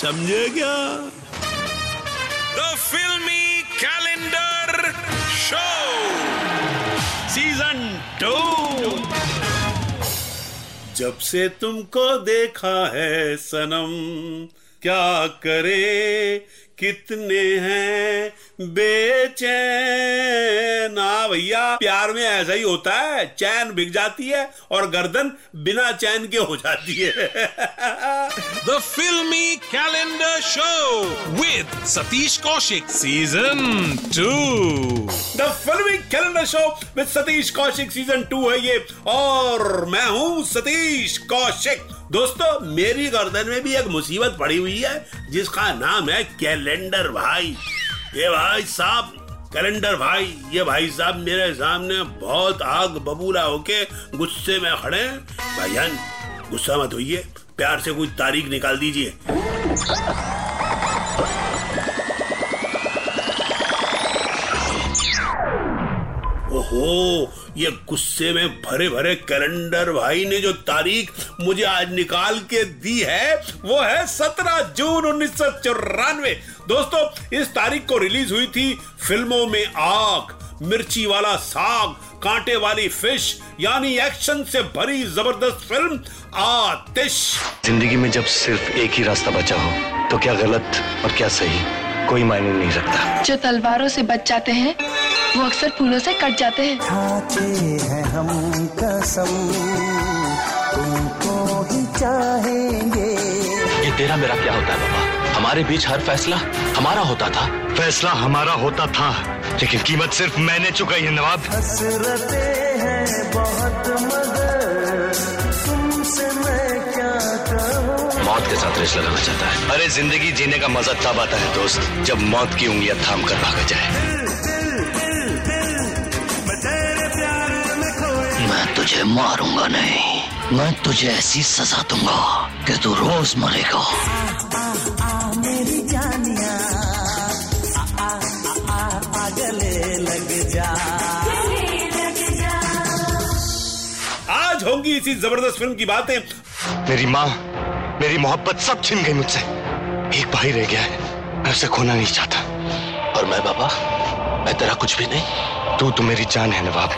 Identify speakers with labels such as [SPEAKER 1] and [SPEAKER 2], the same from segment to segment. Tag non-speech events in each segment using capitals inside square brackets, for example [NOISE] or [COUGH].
[SPEAKER 1] समझे क्या द फिल्मी कैलेंडर शो सीज़न टू जब से तुमको देखा है सनम क्या करे? कितने हैं बेचैन? हाँ भैया प्यार में ऐसा ही होता है चैन बिक जाती है और गर्दन बिना चैन के हो जाती है। [LAUGHS]
[SPEAKER 2] The Filmy Calendar Show with Satish Kaushik, Season 2.
[SPEAKER 1] The filmy calendar show with Satish Kaushik season two है ये। और मैं हूँ सतीश कौशिक दोस्तों, मेरी गर्दन में भी एक मुसीबत पड़ी हुई है, जिसका नाम है कैलेंडर भाई। ये भाई साहब, कैलेंडर भाई, ये भाई साहब मेरे सामने बहुत आग बबूला होके गुस्से में खड़े भाईजान गुस्सा मत होइए। प्यार से कोई तारीख निकाल दीजिए। ओहो, ये गुस्से में भरे भरे कैलेंडर भाई ने जो तारीख मुझे आज निकाल के दी है, वो है सत्रह जून उन्नीस सौ चौरानवे। दोस्तों, इस तारीख को रिलीज़ हुई थी फ़िल्मों में आग, मिर्ची वाला साग कांटे वाली फ़िश यानी एक्शन से भरी ज़बरदस्त फ़िल्म आतिश।
[SPEAKER 3] ज़िंदगी में जब सिर्फ़ एक ही रास्ता बचा हो तो क्या गलत और क्या सही? कोई मायने नहीं रखता।
[SPEAKER 4] जो तलवारों से बच जाते हैं वो अक्सर फूलों से कट जाते हैं।
[SPEAKER 5] खाते हैं हम कसम तुमको ही चाहेंगे।
[SPEAKER 3] ये तेरा मेरा क्या होता है बाबा? हमारे बीच हर फैसला हमारा होता था। फैसला हमारा होता था लेकिन कीमत सिर्फ़ मैंने चुकाई है नवाब।
[SPEAKER 5] हैं बहुत मगर तुमसे मैं क्या कहूँ?
[SPEAKER 3] मौत के साथ रेस लगाना चाहता है। अरे ज़िंदगी जीने का मज़ा तब आता है दोस्त जब मौत की उंगलियाँ थाम कर भागा जाए। मैं तुझे मारूँगा नहीं। मैं तुझे ऐसी सजा दूँगा कि तू रोज मरेगा।
[SPEAKER 5] मेरी जानिया आ, आ, आ, आ, आ, गले लग जा
[SPEAKER 1] आज होगी इसी ज़बरदस्त फ़िल्म की बातें।
[SPEAKER 3] मेरी माँ मेरी मोहब्बत सब छिन गई मुझसे। एक भाई रह गया है मैं उसे खोना नहीं चाहता। और मैं बाबा मैं तेरा कुछ भी नहीं तू तो मेरी जान है नवाब।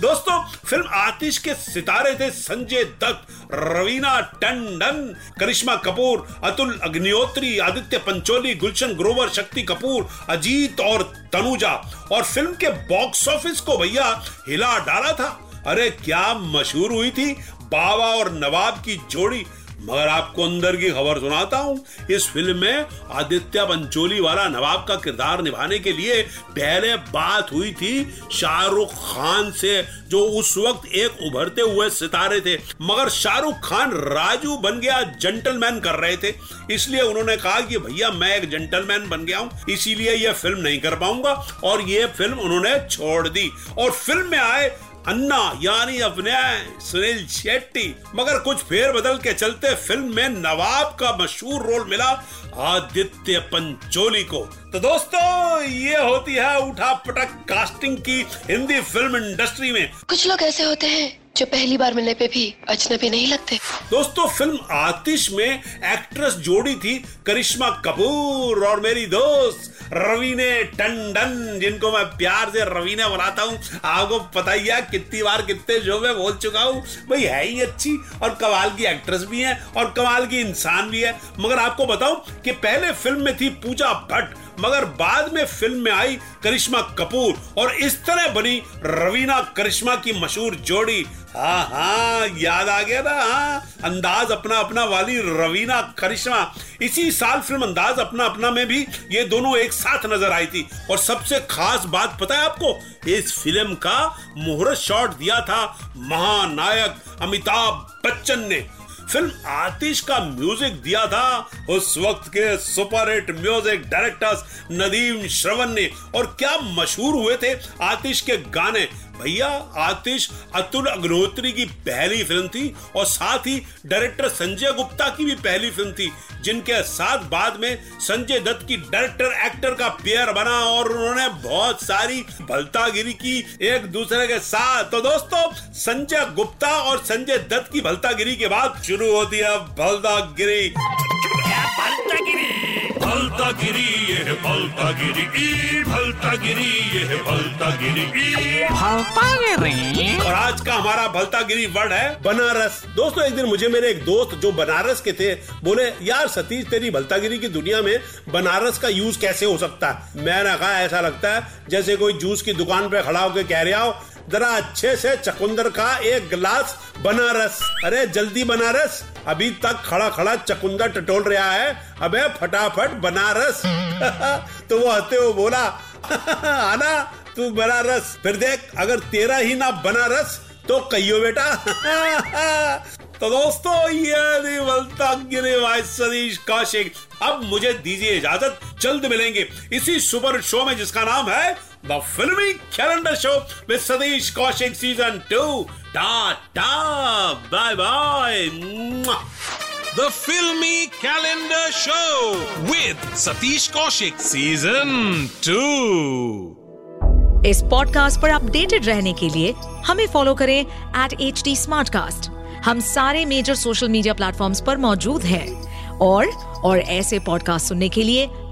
[SPEAKER 1] दोस्तों, फ़िल्म आतिश के सितारे थे संजय दत्त, रवीना टंडन, करिश्मा कपूर, अतुल अग्निहोत्री, आदित्य पंचोली, गुलशन ग्रोवर, शक्ति कपूर, अजीत और तनुजा। और फ़िल्म के बॉक्स ऑफ़िस को भैया हिला डाला था। अरे, क्या मशहूर हुई थी? बाबा और नवाब की जोड़ी। मगर आपको अंदर की खबर सुनाता हूँ। इस फ़िल्म में आदित्य पंचोली वाला नवाब का किरदार निभाने के लिए पहले बात हुई थी शाहरुख खान से, जो उस वक्त एक उभरते हुए सितारे थे। मगर शाहरुख खान राजू बन गया जेंटलमैन कर रहे थे। इसलिए उन्होंने कहा कि भैया, मैं एक जेंटलमैन बन गया हूँ, इसीलिए यह फ़िल्म नहीं कर पाऊँगा। और यह फ़िल्म उन्होंने छोड़ दी। और फ़िल्म में आए अन्ना यानी अपने सुनील शेट्टी। मगर कुछ फेर बदल के चलते फ़िल्म में नवाब का मशहूर रोल मिला आदित्य पंचोली को। तो दोस्तों ये होती है उठा पटक कास्टिंग की हिंदी फ़िल्म इंडस्ट्री में।
[SPEAKER 4] कुछ लोग ऐसे होते हैं जो पहली बार मिलने पे भी अजनबी नहीं लगते।
[SPEAKER 1] दोस्तों फ़िल्म आतिश में एक्ट्रेस जोड़ी थी करिश्मा कपूर और मेरी दोस्त रवीने टंडन जिनको मैं प्यार से रवीना बनाता हूँ। आपको पता ही है कितनी बार कितने शो में बोल चुका हूँ, भाई, है ही अच्छी और कमाल की एक्ट्रेस भी है और कमाल की इंसान भी है। मगर आपको बताऊँ कि पहले फ़िल्म में थी पूजा भट्ट, मगर बाद में फ़िल्म में आई करिश्मा कपूर और इस तरह बनी रवीना करिश्मा की मशहूर जोड़ी। हाँ हाँ याद आ गया ना हाँ। अंदाज अपना अपना वाली रवीना करिश्मा। इसी साल फ़िल्म अंदाज अपना अपना में भी ये दोनों एक साथ नज़र आई थी। और सबसे खास बात पता है आपको? इस फ़िल्म का मुहूर्त शॉट दिया था महानायक अमिताभ बच्चन ने। फ़िल्म आतिश का म्यूज़िक दिया था। उस वक्त के super hit music directors Nadeem Shravan ने। और क्या मशहूर हुए थे आतिश के गाने? भैया आतिश अतुल अग्निहोत्री की पहली फ़िल्म थी और साथ ही डायरेक्टर संजय गुप्ता की भी पहली फ़िल्म थी, जिनके साथ बाद में संजय दत्त की डायरेक्टर एक्टर का पेयर बना और उन्होंने बहुत सारी भलतागिरी की एक दूसरे के साथ। तो दोस्तों, संजय गुप्ता और संजय दत्त की भलतागिरी के बाद शुरू होती है भलतागिरी।
[SPEAKER 6] भलतागिरी? ये है भलतागिरी ई भलतागिरी ये है भलतागिरी ई।
[SPEAKER 1] और आज का हमारा भलता गिरी वर्ड है बनारस। दोस्तों एक दिन मुझे मेरे एक दोस्त जो बनारस के थे बोले यार सतीश तेरी भलतागिरी की दुनिया में बनारस का यूज़ कैसे हो सकता है? मैंने कहा ऐसा लगता है जैसे कोई जूस की दुकान पे खड़ा होकर कह रहा हो जरा अच्छे से चकुंदर का एक गिलास बनारस। अरे, जल्दी बनारस। अभी तक खड़ा खड़ा चकुंदर टटोल रहा है। अबे फटाफट बनारस। [LAUGHS] तो वो हँसते हुए बोला, [LAUGHS] आना, तू बनारस। फिर देख, अगर तेरा ही ना बनारस तो कहियो बेटा। [LAUGHS] तो दोस्तों, ये सतीश कौशिक। अब मुझे दीजिए इजाज़त। जल्द मिलेंगे। इसी सुपर शो में जिसका नाम है the filmy calendar show with Satish Kaushik season two tata bye bye
[SPEAKER 2] The Filmy Calendar Show with Satish Kaushik Season 2.
[SPEAKER 7] इस पॉडकास्ट पर अपडेटेड रहने के लिए हमें फॉलो करें एट एच डी हम सारे मेजर सोशल मीडिया प्लेटफॉर्म्स पर मौजूद हैं। और और ऐसे पॉडकास्ट सुनने के लिए